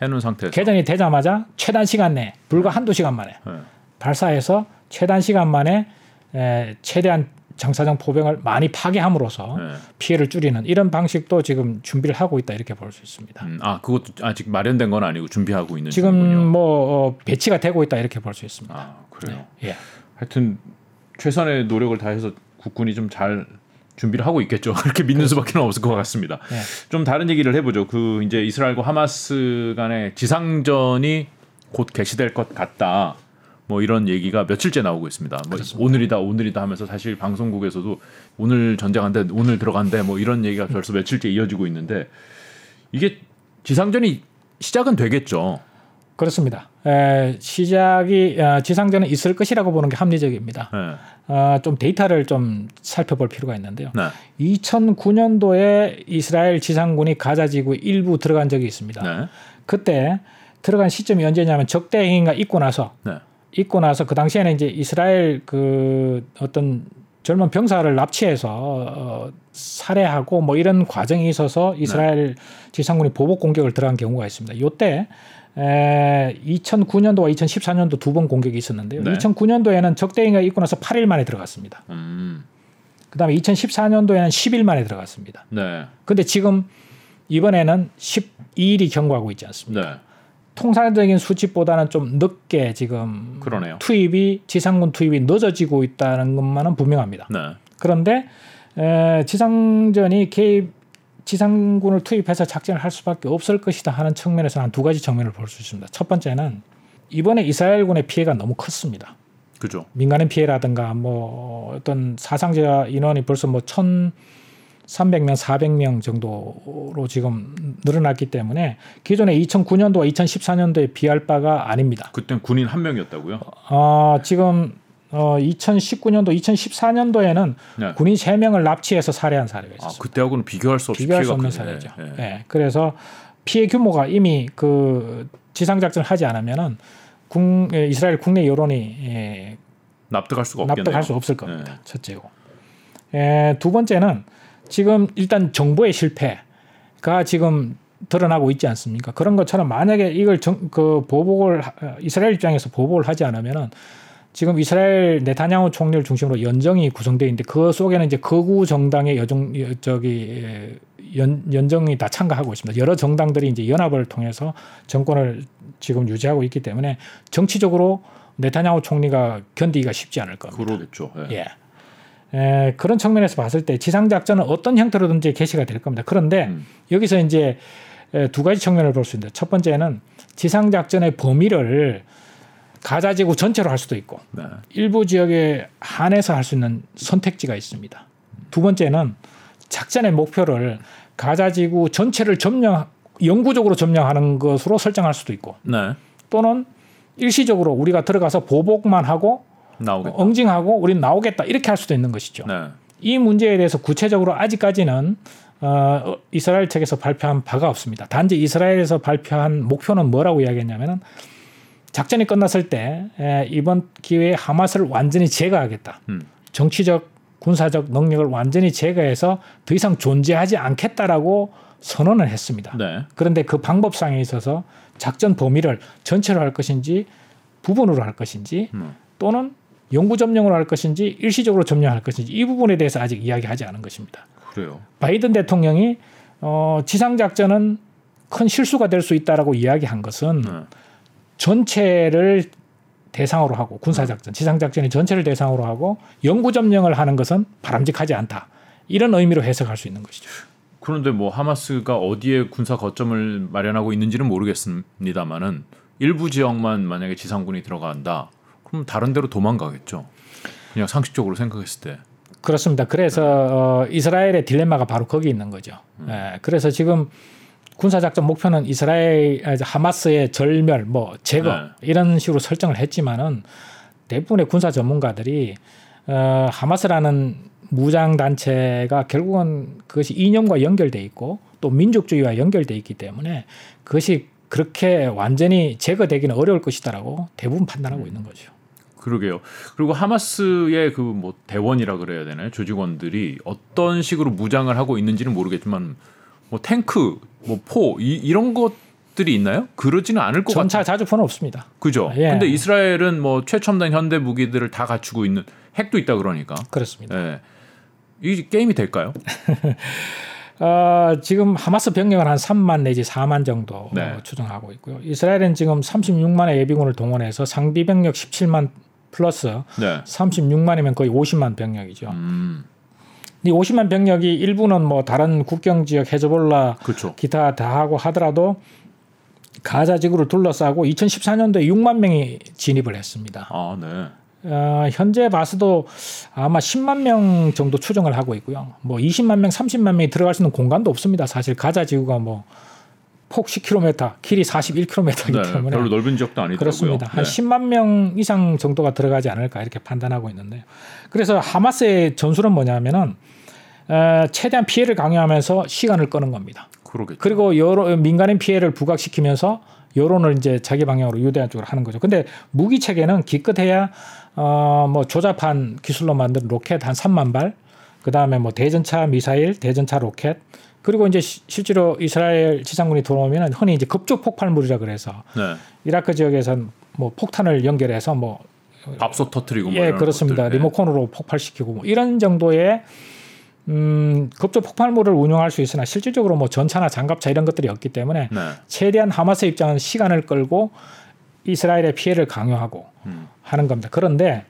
해놓은 상태에서 개전이 되자마자 최단 시간 내에 불과 한두 시간 만에 네. 발사해서 최단 시간 만에 에, 최대한 장사정 포병을 많이 파괴함으로써 네. 피해를 줄이는 이런 방식도 지금 준비를 하고 있다 이렇게 볼 수 있습니다. 음, 아 그것도 아직 마련된 건 아니고 준비하고 있는 지금 중이군요. 뭐 어, 배치가 되고 있다 이렇게 볼 수 있습니다. 아 그래요. 예. 하여튼 최선의 노력을 다해서 국군이 좀 잘 준비를 하고 있겠죠. 그렇게 믿는 수밖에 없을 것 같습니다. 예. 좀 다른 얘기를 해보죠. 그 이제 이스라엘과 하마스 간의 지상전이 곧 개시될 것 같다. 뭐 이런 얘기가 며칠째 나오고 있습니다. 뭐 오늘이다 오늘이다 하면서 사실 방송국에서도 오늘 전쟁한데 오늘 들어간대 뭐 이런 얘기가 벌써 며칠째 이어지고 있는데 이게 지상전이 시작은 되겠죠. 그렇습니다. 에, 시작이 어, 지상전은 있을 것이라고 보는 게 합리적입니다. 네. 어, 좀 데이터를 좀 살펴볼 필요가 있는데요. 네. 2009년도에 이스라엘 지상군이 가자 지구 일부 들어간 적이 있습니다. 네. 그때 들어간 시점이 언제냐면 적대 행위가 있고 나서 네. 있고 나서 그 당시에는 이제 이스라엘 그 어떤 젊은 병사를 납치해서 어, 살해하고 뭐 이런 과정이 있어서 이스라엘 지상군이 보복 공격을 들어간 경우가 있습니다. 요때 에, 2009년도와 2014년도 두 번 공격이 있었는데요. 네. 2009년도에는 적대행위가 있고 나서 8일 만에 들어갔습니다. 음. 그다음에 2014년도에는 10일 만에 들어갔습니다. 네. 근데 지금 이번에는 12일이 경과하고 있지 않습니까? 네. 통상적인 수치보다는 좀 늦게 지금 그러네요. 투입이 지상군 투입이 늦어지고 있다는 것만은 분명합니다. 네. 그런데 에, 지상전이 개입 지상군을 투입해서 작전을 할 수밖에 없을 것이다 하는 측면에서 한 두 가지 측면을 볼 수 있습니다. 첫 번째는 이번에 이스라엘군의 피해가 너무 컸습니다. 그죠. 민간인 피해라든가 뭐 어떤 사상자 인원이 벌써 뭐 1,300명, 400명 정도로 지금 늘어났기 때문에 기존에 2009년도와 2014년도에 비할 바가 아닙니다. 그땐 군인 한 명이었다고요? 어, 지금 어, 2019년도, 2014년도에는 네. 군인 3명을 납치해서 살해한 사례가 아, 있었습니다. 그때하고는 비교할 수 없이 비교할 수 없는. 사례죠. 예, 예. 예. 그래서 피해 규모가 이미 그 지상 작전을 하지 않으면은 국, 예, 이스라엘 국내 여론이 예, 납득할 수가 없겠네요. 납득할 수 없을 겁니다. 네. 첫째고. 에, 두 번째는 지금 일단 정보의 실패가 지금 드러나고 있지 않습니까? 그런 것처럼 만약에 이걸 정, 그 보복을 하- 이스라엘 입장에서 보복을 하지 않으면은 지금 이스라엘 네타냐후 총리를 중심으로 연정이 구성되어 있는데 그 속에는 이제 거구 정당의 여정 여- 저기 에, 연, 연정이 다 참가하고 있습니다. 여러 정당들이 이제 연합을 통해서 정권을 지금 유지하고 있기 때문에 정치적으로 네타냐후 총리가 견디기가 쉽지 않을 겁니다. 그러겠죠. 예. 예. 에, 그런 측면에서 봤을 때 지상 작전은 어떤 형태로든지 개시가 될 겁니다. 그런데 음. 여기서 이제 에, 두 가지 측면을 볼 수 있는데 첫 번째는 지상 작전의 범위를 가자 지구 전체로 할 수도 있고 네. 일부 지역에 한해서 할 수 있는 선택지가 있습니다. 두 번째는 작전의 목표를 가자 지구 전체를 점령 영구적으로 점령하는 것으로 설정할 수도 있고 네. 또는 일시적으로 우리가 들어가서 보복만 하고 나오겠다. 응징하고 우리는 나오겠다 이렇게 할 수도 있는 것이죠. 네. 이 문제에 대해서 구체적으로 아직까지는 어, 이스라엘 측에서 발표한 바가 없습니다. 단지 이스라엘에서 발표한 목표는 뭐라고 이야기했냐면은 작전이 끝났을 때 에, 이번 기회에 하마스를 완전히 제거하겠다. 음. 정치적 군사적 능력을 완전히 제거해서 더 이상 존재하지 않겠다라고 선언을 했습니다. 네. 그런데 그 방법상에 있어서 작전 범위를 전체로 할 것인지 부분으로 할 것인지 음. 또는 영구 점령으로 할 것인지 일시적으로 점령할 것인지 이 부분에 대해서 아직 이야기하지 않은 것입니다. 그래요. 바이든 대통령이 어, 지상 작전은 큰 실수가 될 수 있다라고 이야기한 것은 네. 전체를 대상으로 하고 군사 작전, 지상 작전의 전체를 대상으로 하고 영구 점령을 하는 것은 바람직하지 않다. 이런 의미로 해석할 수 있는 것이죠. 그런데 뭐 하마스가 어디에 군사 거점을 마련하고 있는지는 모르겠습니다만은 일부 지역만 만약에 지상군이 들어간다. 그럼 다른 데로 도망가겠죠. 그냥 상식적으로 생각했을 때. 그렇습니다. 그래서 어, 이스라엘의 딜레마가 바로 거기 있는 거죠. 예, 그래서 지금 군사작전 목표는 이스라엘 아, 하마스의 절멸, 뭐 제거 네. 이런 식으로 설정을 했지만은 대부분의 군사 전문가들이 어, 하마스라는 무장 단체가 결국은 그것이 이념과 연결돼 있고 또 민족주의와 연결돼 있기 때문에 그것이 그렇게 완전히 제거되기는 어려울 것이다라고 대부분 판단하고 있는 거죠. 그러게요. 그리고 하마스의 그 뭐 대원이라 그래야 되나요? 조직원들이 어떤 식으로 무장을 하고 있는지는 모르겠지만 뭐 탱크, 뭐 포 이런 것들이 있나요? 그러지는 않을 것 같아요. 전차 자주포는 없습니다. 그죠. 예. 근데 이스라엘은 뭐 최첨단 현대 무기들을 다 갖추고 있는 핵도 있다 그러니까. 그렇습니다. 예. 이 게임이 될까요? 어, 지금 하마스 병력은 한 3만 내지 4만 정도 네. 어, 추정하고 있고요. 이스라엘은 지금 36만의 예비군을 동원해서 상비 병력 17만 플러스 네. 36만이면 거의 50만 병력이죠. 음. 이 50만 병력이 일부는 뭐 다른 국경 지역 헤즈볼라 그렇죠. 기타 다 하고 하더라도 가자 지구를 둘러싸고 2014년도에 6만 명이 진입을 했습니다. 아, 네. 어, 현재 봐서도 아마 10만 명 정도 추정을 하고 있고요. 뭐 20만 명, 30만 명이 들어갈 수 있는 공간도 없습니다. 사실 가자 지구가 뭐 폭 10km, 길이 41km이기 네, 때문에 별로 넓은 지역도 아니더라고요. 그렇습니다. 한 네. 10만 명 이상 정도가 들어가지 않을까 이렇게 판단하고 있는데요. 그래서 하마스의 전술은 뭐냐면은 어, 최대한 피해를 강요하면서 시간을 끄는 겁니다. 그러겠죠. 그리고 여러 민간인 피해를 부각시키면서 여론을 이제 자기 방향으로 유대한 쪽으로 하는 거죠. 근데 무기 체계는 기껏해야 어뭐 조잡한 기술로 만든 로켓 한 3만 발, 그 다음에 뭐 대전차 미사일, 대전차 로켓, 그리고 이제 시- 실제로 이스라엘 지상군이 들어오면은 흔히 이제 급조 폭발물이라 그래서 네. 이라크 지역에선 뭐 폭탄을 연결해서 뭐 밥솥 터트리고 뭐 예, 그렇습니다. 것들. 네. 리모컨으로 폭발시키고 뭐 이런 정도의 음, 급조 폭발물을 운용할 수 있으나 실질적으로 뭐 전차나 장갑차 이런 것들이 없기 때문에 네. 최대한 하마스 입장은 시간을 끌고 이스라엘의 피해를 강요하고 음. 하는 겁니다. 그런데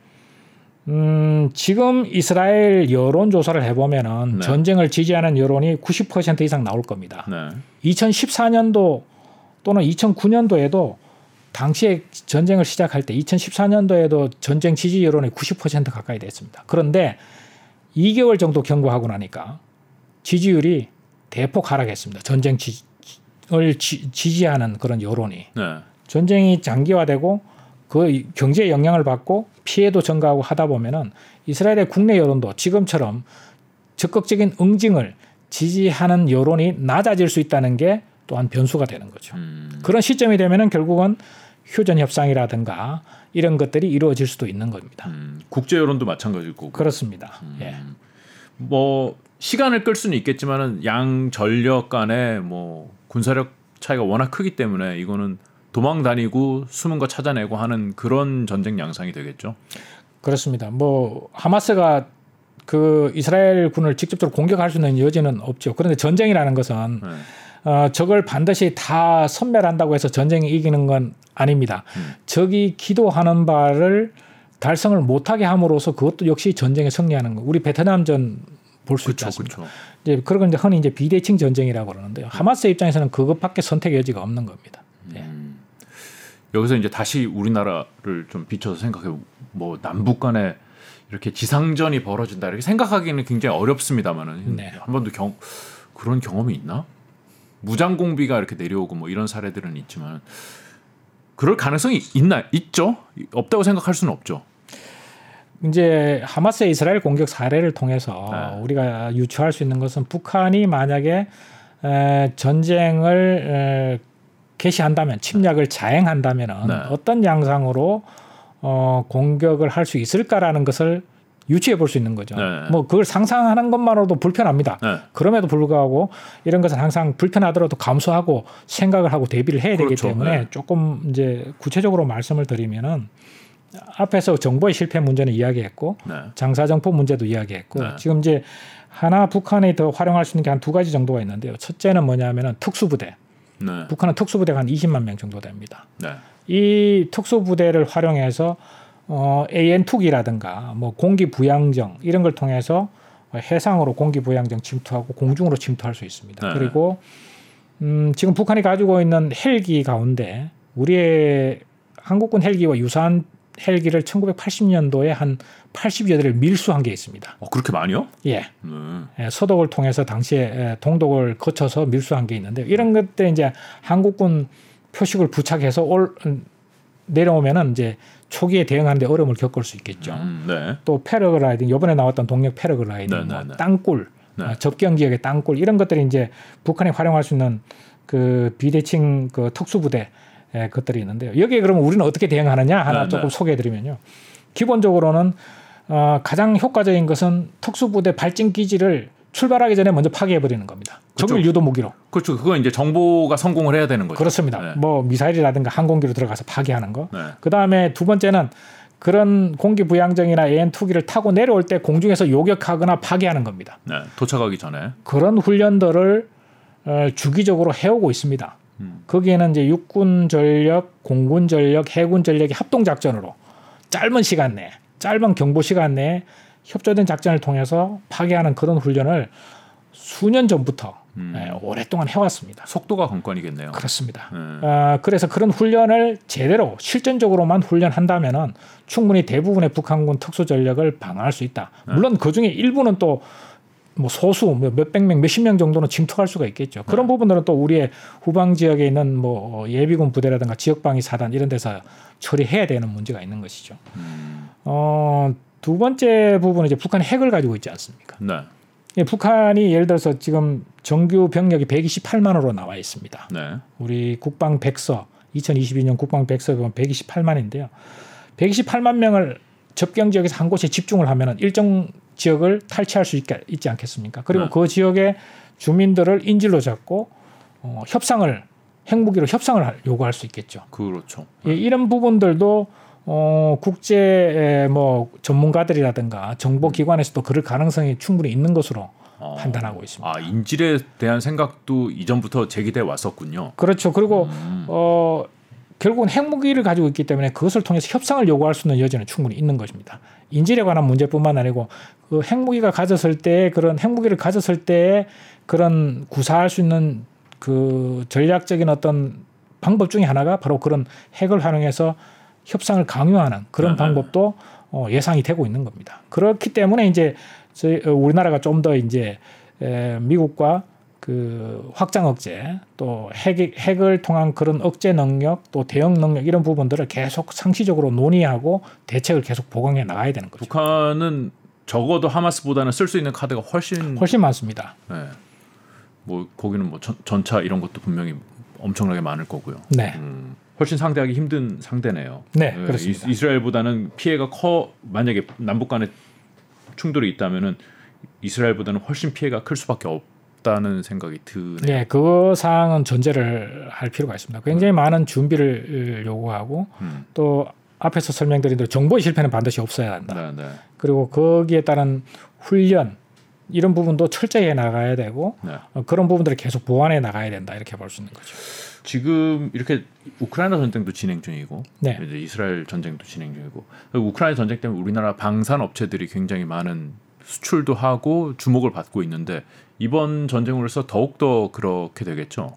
음, 지금 이스라엘 여론 조사를 해보면은 네. 전쟁을 지지하는 여론이 90% 이상 나올 겁니다. 네. 2014년도 또는 2009년도에도 당시에 전쟁을 시작할 때 2014년도에도 전쟁 지지 여론이 90% 가까이 됐습니다. 그런데 2개월 정도 경고하고 나니까 지지율이 대폭 하락했습니다. 전쟁 지지를 지- 지지 하는 그런 여론이 네. 전쟁이 장기화되고 그 경제에 영향을 받고 피해도 증가하고 하다 보면은 이스라엘의 국내 여론도 지금처럼 적극적인 응징을 지지하는 여론이 낮아질 수 있다는 게 또한 변수가 되는 거죠. 음. 그런 시점이 되면은 결국은 휴전 협상이라든가 이런 것들이 이루어질 수도 있는 겁니다. 음. 국제 여론도 마찬가지고. 그렇습니다. 예. 음. 뭐 시간을 끌 수는 있겠지만은 양 전력 간의 뭐 군사력 차이가 워낙 크기 때문에 이거는 도망 다니고 숨은 거 찾아내고 하는 그런 전쟁 양상이 되겠죠. 그렇습니다. 뭐 하마스가 그 이스라엘 군을 직접적으로 공격할 수 있는 여지는 없죠. 그런데 전쟁이라는 것은 네. 어, 적을 반드시 다 섬멸한다고 해서 전쟁이 이기는 건 아닙니다. 음. 적이 기도하는 바를 달성을 못하게 함으로써 그것도 역시 전쟁에 승리하는 거. 우리 베트남전 볼 수 있지 않습니까? 그렇죠. 이제 그런 건 이제 흔히 이제 비대칭 전쟁이라고 그러는데요. 하마스 입장에서는 그것밖에 선택 여지가 없는 겁니다. 예. 음. 여기서 이제 다시 우리나라를 좀 비춰서 생각해 뭐 남북 간에 이렇게 지상전이 벌어진다 이렇게 생각하기는 굉장히 어렵습니다만은 네. 한 번도 경 그런 경험이 있나? 무장 공비가 이렇게 내려오고 뭐 이런 사례들은 있지만 그럴 가능성이 있나 있죠? 없다고 생각할 수는 없죠. 이제 하마스의 이스라엘 공격 사례를 통해서 네. 우리가 유추할 수 있는 것은 북한이 만약에 에, 전쟁을 에, 개시한다면 침략을 자행한다면 은 네. 어떤 양상으로 어, 공격을 할 수 있을까라는 것을 유추해 볼 수 있는 거죠. 네. 뭐 그걸 상상하는 것만으로도 불편합니다. 네. 그럼에도 불구하고 이런 것은 항상 불편하더라도 감수하고 생각을 하고 대비를 해야 되기 그렇죠. 때문에 네. 조금 이제 구체적으로 말씀을 드리면은 앞에서 정보의 실패 문제는 이야기했고 네. 장사 정포 문제도 이야기했고 네. 지금 이제 하나 북한이 더 활용할 수 있는 게 한 두 가지 정도가 있는데요. 첫째는 뭐냐면은 특수부대. 네. 북한은 특수부대가 한 20만 명 정도 됩니다. 네. 이 특수부대를 활용해서 어, AN 투기라든가 뭐 공기 부양정 이런 걸 통해서 해상으로 공기 부양정 침투하고 공중으로 침투할 수 있습니다. 네. 그리고 음, 지금 북한이 가지고 있는 헬기 가운데 우리의 한국군 헬기와 유사한 헬기를 1980년도에 한 80여 대를 밀수한 게 있습니다. 어, 그렇게 많이요? 예. 네. 예, 서독을 통해서 당시에 예, 동독을 거쳐서 밀수한 게 있는데 이런 것들 이제 한국군 표식을 부착해서 올 음, 내려오면은 이제 초기에 대응하는데 어려움을 겪을 수 있겠죠. 음, 네. 또 패러글라이딩 이번에 나왔던 동력 패러글라이딩, 네, 네, 뭐 네. 땅굴, 네. 아, 접경 지역의 땅굴 이런 것들이 이제 북한이 활용할 수 있는 그 비대칭 그 특수부대 예, 것들이 있는데요. 여기에 그러면 우리는 어떻게 대응하느냐 하나 네, 조금 네. 소개해드리면요. 기본적으로는 어, 가장 효과적인 것은 특수부대 발진 기지를 출발하기 전에 먼저 파괴해 버리는 겁니다. 적을 그렇죠. 유도 무기로. 그렇죠. 그건 이제 정보가 성공을 해야 되는 거죠. 그렇습니다. 네. 뭐 미사일이라든가 항공기로 들어가서 파괴하는 거. 네. 그 다음에 두 번째는 그런 공기 부양정이나 AN 투기를 타고 내려올 때 공중에서 요격하거나 파괴하는 겁니다. 네. 도착하기 전에. 그런 훈련들을 어, 주기적으로 해오고 있습니다. 음. 거기에는 이제 육군 전력, 공군 전력, 해군 전력의 합동 작전으로 짧은 시간 내에, 짧은 경보 시간 내에 협조된 작전을 통해서 파괴하는 그런 훈련을 수년 전부터 음. 예, 오랫동안 해왔습니다. 속도가 관건이겠네요. 그렇습니다. 네. 어, 그래서 그런 훈련을 제대로 실전적으로만 훈련한다면은 충분히 대부분의 북한군 특수 전력을 방어할 수 있다. 네. 물론 그 중에 일부는 또 뭐 소수 뭐 몇백 명, 몇십 명 정도는 침투할 수가 있겠죠. 그런 네. 부분들은 또 우리의 후방 지역에 있는 뭐 예비군 부대라든가 지역 방위 사단 이런 데서 처리해야 되는 문제가 있는 것이죠. 음, 어, 두 번째 부분은 이제 북한이 핵을 가지고 있지 않습니까? 네, 예, 북한이 예를 들어서 지금 정규 병력이 128만으로 나와 있습니다. 네, 우리 국방 백서 2022년 국방 백서에 보면 128만인데요. 128만 명을 접경 지역에서 한 곳에 집중을 하면 일정 지역을 탈취할 수 있게, 있지 않겠습니까? 그리고 네. 그 지역의 주민들을 인질로 잡고 어, 협상을 핵무기로 협상을 할- 요구할 수 있겠죠. 그렇죠. 예, 이런 부분들도 어, 국제 뭐 전문가들이라든가 정보 기관에서도 그럴 가능성이 충분히 있는 것으로 어, 판단하고 있습니다. 아 인질에 대한 생각도 이전부터 제기돼 왔었군요. 그렇죠. 그리고 음, 어 결국은 핵무기를 가지고 있기 때문에 그것을 통해서 협상을 요구할 수 있는 여지는 충분히 있는 것입니다. 인질에 관한 문제뿐만 아니고 그 핵무기가 가졌을 때 그런 핵무기를 가졌을 때 그런 구사할 수 있는 그 전략적인 어떤 방법 중에 하나가 바로 그런 핵을 활용해서 협상을 강요하는 그런 네네. 방법도 어, 예상이 되고 있는 겁니다. 그렇기 때문에 이제 저희 어, 우리나라가 좀 더 이제 에, 미국과 그 확장 억제 또 핵, 핵을 통한 그런 억제 능력 또 대응 능력 이런 부분들을 계속 상시적으로 논의하고 대책을 계속 보강해 나가야 되는 거죠. 북한은 적어도 하마스보다는 쓸 수 있는 카드가 훨씬 훨씬 많습니다. 네. 뭐 거기는 뭐 전, 전차 이런 것도 분명히 엄청나게 많을 거고요. 네, 음, 훨씬 상대하기 힘든 상대네요. 네, 예, 그렇습니다. 이, 스라엘보다는 피해가 커 만약에 남북 간에 충돌이 있다면은 이스라엘보다는 훨씬 피해가 클 수밖에 없다는 생각이 드네요. 네, 그 사항은 전제를 할 필요가 있습니다. 굉장히 많은 준비를 요구하고 음, 또 앞에서 설명드린 대로 정보의 실패는 반드시 없어야 한다. 네, 네, 그리고 거기에 따른 훈련 이런 부분도 철저히 해 나가야 되고 네. 어, 그런 부분들을 계속 보완해 나가야 된다 이렇게 볼 수 있는 거죠. 지금 이렇게 우크라이나 전쟁도 진행 중이고 네. 이제 이스라엘 전쟁도 진행 중이고 우크라이나 전쟁 때문에 우리나라 방산 업체들이 굉장히 많은 수출도 하고 주목을 받고 있는데 이번 전쟁으로서 더욱 더 그렇게 되겠죠.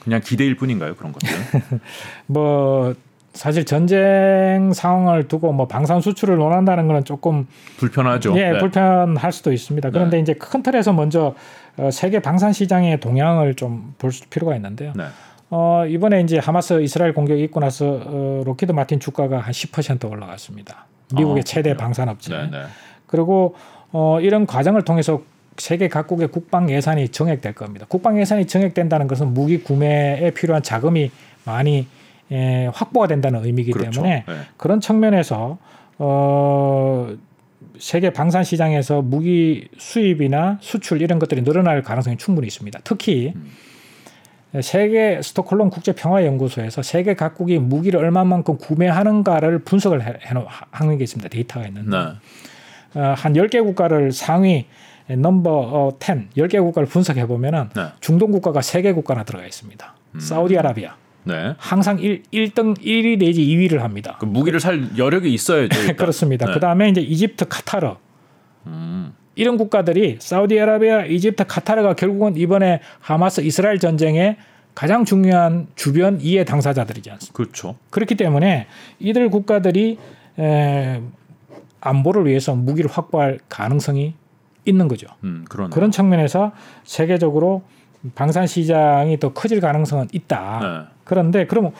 그냥 기대일 뿐인가요 그런 것들은? 뭐 사실 전쟁 상황을 두고 뭐 방산 수출을 논한다는 거는 조금 불편하죠. 예 네. 불편할 수도 있습니다. 그런데 이제 큰 틀에서 먼저 어, 세계 방산 시장의 동향을 좀 볼 필요가 있는데요. 네. 어, 이번에 이제 하마스 이스라엘 공격이 있고 나서 어, 로키드 마틴 주가가 한 10% 올라갔습니다. 미국의 아, 최대. 방산업체. 네, 네. 그리고 어, 이런 과정을 통해서 세계 각국의 국방 예산이 정액될 겁니다. 국방 예산이 정액된다는 것은 무기 구매에 필요한 자금이 많이 에, 확보가 된다는 의미이기 그렇죠. 때문에 네. 그런 측면에서 어, 세계 방산 시장에서 무기 수입이나 수출 이런 것들이 늘어날 가능성이 충분히 있습니다. 특히 음. 세계 스톡홀름 국제 평화 연구소에서 세계 각국이 무기를 얼마만큼 구매하는가를 분석을 해, 해놓 하는 게 있습니다. 데이터가 있는데 네. 어, 한 10개 국가를 상위 넘버 어, 10, 10개 국가를 분석해 보면은 네. 중동 국가가 3개 국가나 들어가 있습니다. 음. 사우디아라비아 네. 항상 1, 1등 1위 내지 2위를 합니다. 그 무기를 살 여력이 있어야죠. 그렇습니다. 네. 그다음에 이제 이집트, 카타르 음. 이런 국가들이 사우디아라비아, 이집트, 카타르가 결국은 이번에 하마스 이스라엘 전쟁의 가장 중요한 주변 이해 당사자들이지 않습니까? 그렇죠. 그렇기 때문에 이들 국가들이 에, 안보를 위해서 무기를 확보할 가능성이 있는 거죠. 음, 그런 그런 측면에서 세계적으로 방산 시장이 더 커질 가능성은 있다. 네. 그런데 그럼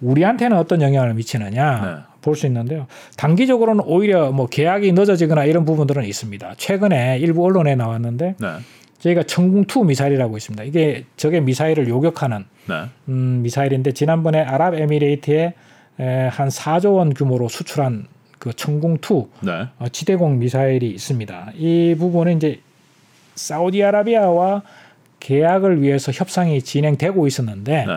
우리한테는 어떤 영향을 미치느냐 네. 볼수 있는데요. 단기적으로는 오히려 뭐 계약이 늦어지거나 이런 부분들은 있습니다. 최근에 일부 언론에 나왔는데 네. 저희가 천궁2 미사일이라고 있습니다. 이게 적의 미사일을 요격하는 네. 음, 미사일인데 지난번에 아랍에미레이트에 에, 한 4조 원 규모로 수출한 그 천궁2 네. 어, 지대공 미사일이 있습니다. 이 부분은 이제 사우디아라비아와 계약을 위해서 협상이 진행되고 있었는데 네.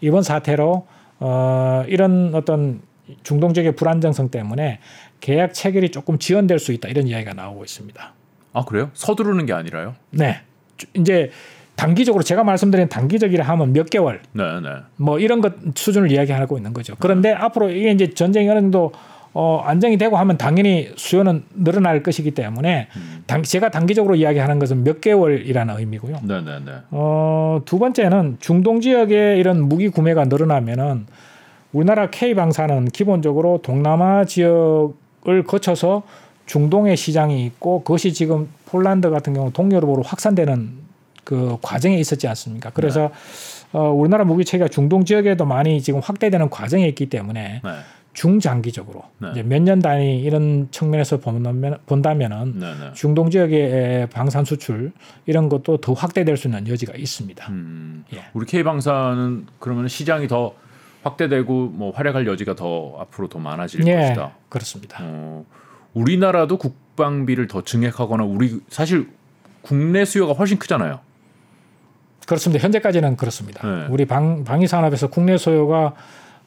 이번 사태로 어, 이런 어떤 중동 지역의 불안정성 때문에 계약 체결이 조금 지연될 수 있다 이런 이야기가 나오고 있습니다. 아 그래요? 서두르는 게 아니라요? 네, 주- 이제 단기적으로 제가 말씀드린 단기적이라 하면 몇 개월 네, 네. 뭐 이런 것 수준을 이야기하고 있는 거죠. 그런데 앞으로 이게 이제 전쟁이 어느 정도 어, 안정이 되고 하면 당연히 수요는 늘어날 것이기 때문에 당, 제가 단기적으로 이야기하는 것은 몇 개월이라는 의미고요. 네, 네, 네. 어, 두 번째는 중동 지역에 이런 무기 구매가 늘어나면은 우리나라 K 방사는 기본적으로 동남아 지역을 거쳐서 중동의 시장이 있고 그것이 지금 폴란드 같은 경우 동유럽으로 확산되는 그 과정에 있었지 않습니까? 그래서 어, 우리나라 무기 체계가 중동 지역에도 많이 지금 확대되는 과정에 있기 때문에 네. 중장기적으로 네. 이제 몇 년 단위 이런 측면에서 본다면, 본다면은 네, 네. 중동 지역의 방산 수출 이런 것도 더 확대될 수 있는 여지가 있습니다. 음, 예. 우리 K 방사는 그러면 시장이 더 확대되고 뭐 활약할 여지가 더 앞으로 더 많아질 예, 것이다. 그렇습니다. 어, 우리나라도 국방비를 더 증액하거나 우리 사실 국내 수요가 훨씬 크잖아요. 그렇습니다. 현재까지는 그렇습니다. 네. 우리 방, 방위 산업에서 국내 소요가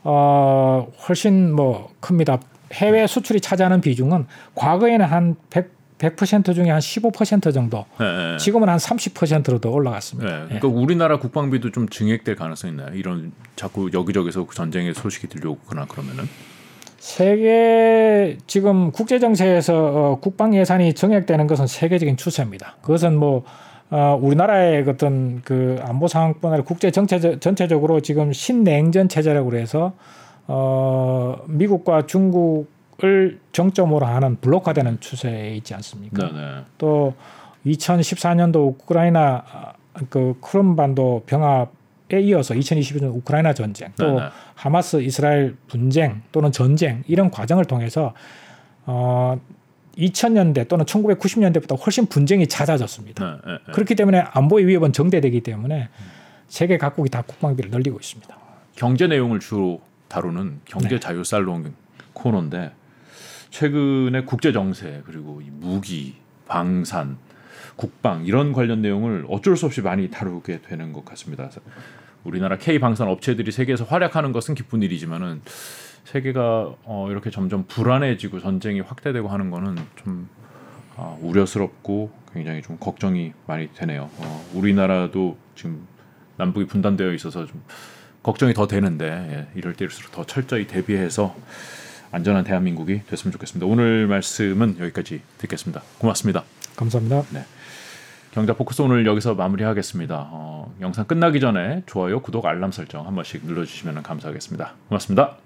어, 훨씬 뭐 큽니다. 해외 수출이 차지하는 비중은 과거에는 한 100, 100% 중에 한 15% 정도, 네, 네. 지금은 한 30%로 더 올라갔습니다. 네, 예. 그러니까 우리나라 국방비도 좀 증액될 가능성이 있나요? 이런 자꾸 여기저기서 전쟁의 소식이 들려오거나 그러면은 세계 지금 국제 정세에서 어, 국방 예산이 증액되는 것은 세계적인 추세입니다. 그것은 뭐 어, 우리나라의 어떤 그 안보 상황뿐 아니라 국제 정체 전체적으로 지금 신냉전 체제라고 그래서 어, 미국과 중국을 정점으로 하는 블록화되는 추세에 있지 않습니까? 네, 네. 또 2014년도 우크라이나 아, 그 크림반도 병합에 이어서 2022년 우크라이나 전쟁 또 네, 네. 하마스 이스라엘 분쟁 또는 전쟁 이런 과정을 통해서 어 2000년대 또는 1990년대보다 훨씬 분쟁이 잦아졌습니다. 네, 네, 네. 그렇기 때문에 안보의 위협은 정대되기 때문에 세계 각국이 다 국방비를 늘리고 있습니다. 경제 내용을 주로 다루는 경제 네. 자유 살롱 코너인데 최근에 국제 정세 그리고 이 무기, 방산, 국방 이런 관련 내용을 어쩔 수 없이 많이 다루게 되는 것 같습니다. 우리나라 K 방산 업체들이 세계에서 활약하는 것은 기쁜 일이지만은 세계가 어, 이렇게 점점 불안해지고 전쟁이 확대되고 하는 거는 좀 아, 우려스럽고 굉장히 좀 걱정이 많이 되네요. 어, 우리나라도 지금 남북이 분단되어 있어서 좀 걱정이 더 되는데 예, 이럴 때일수록 더 철저히 대비해서 안전한 대한민국이 됐으면 좋겠습니다. 오늘 말씀은 여기까지 듣겠습니다. 고맙습니다. 감사합니다. 경자 포커스 오늘 여기서 마무리하겠습니다. 어, 영상 끝나기 전에 좋아요, 구독, 알람 설정 한 번씩 눌러주시면 감사하겠습니다. 고맙습니다.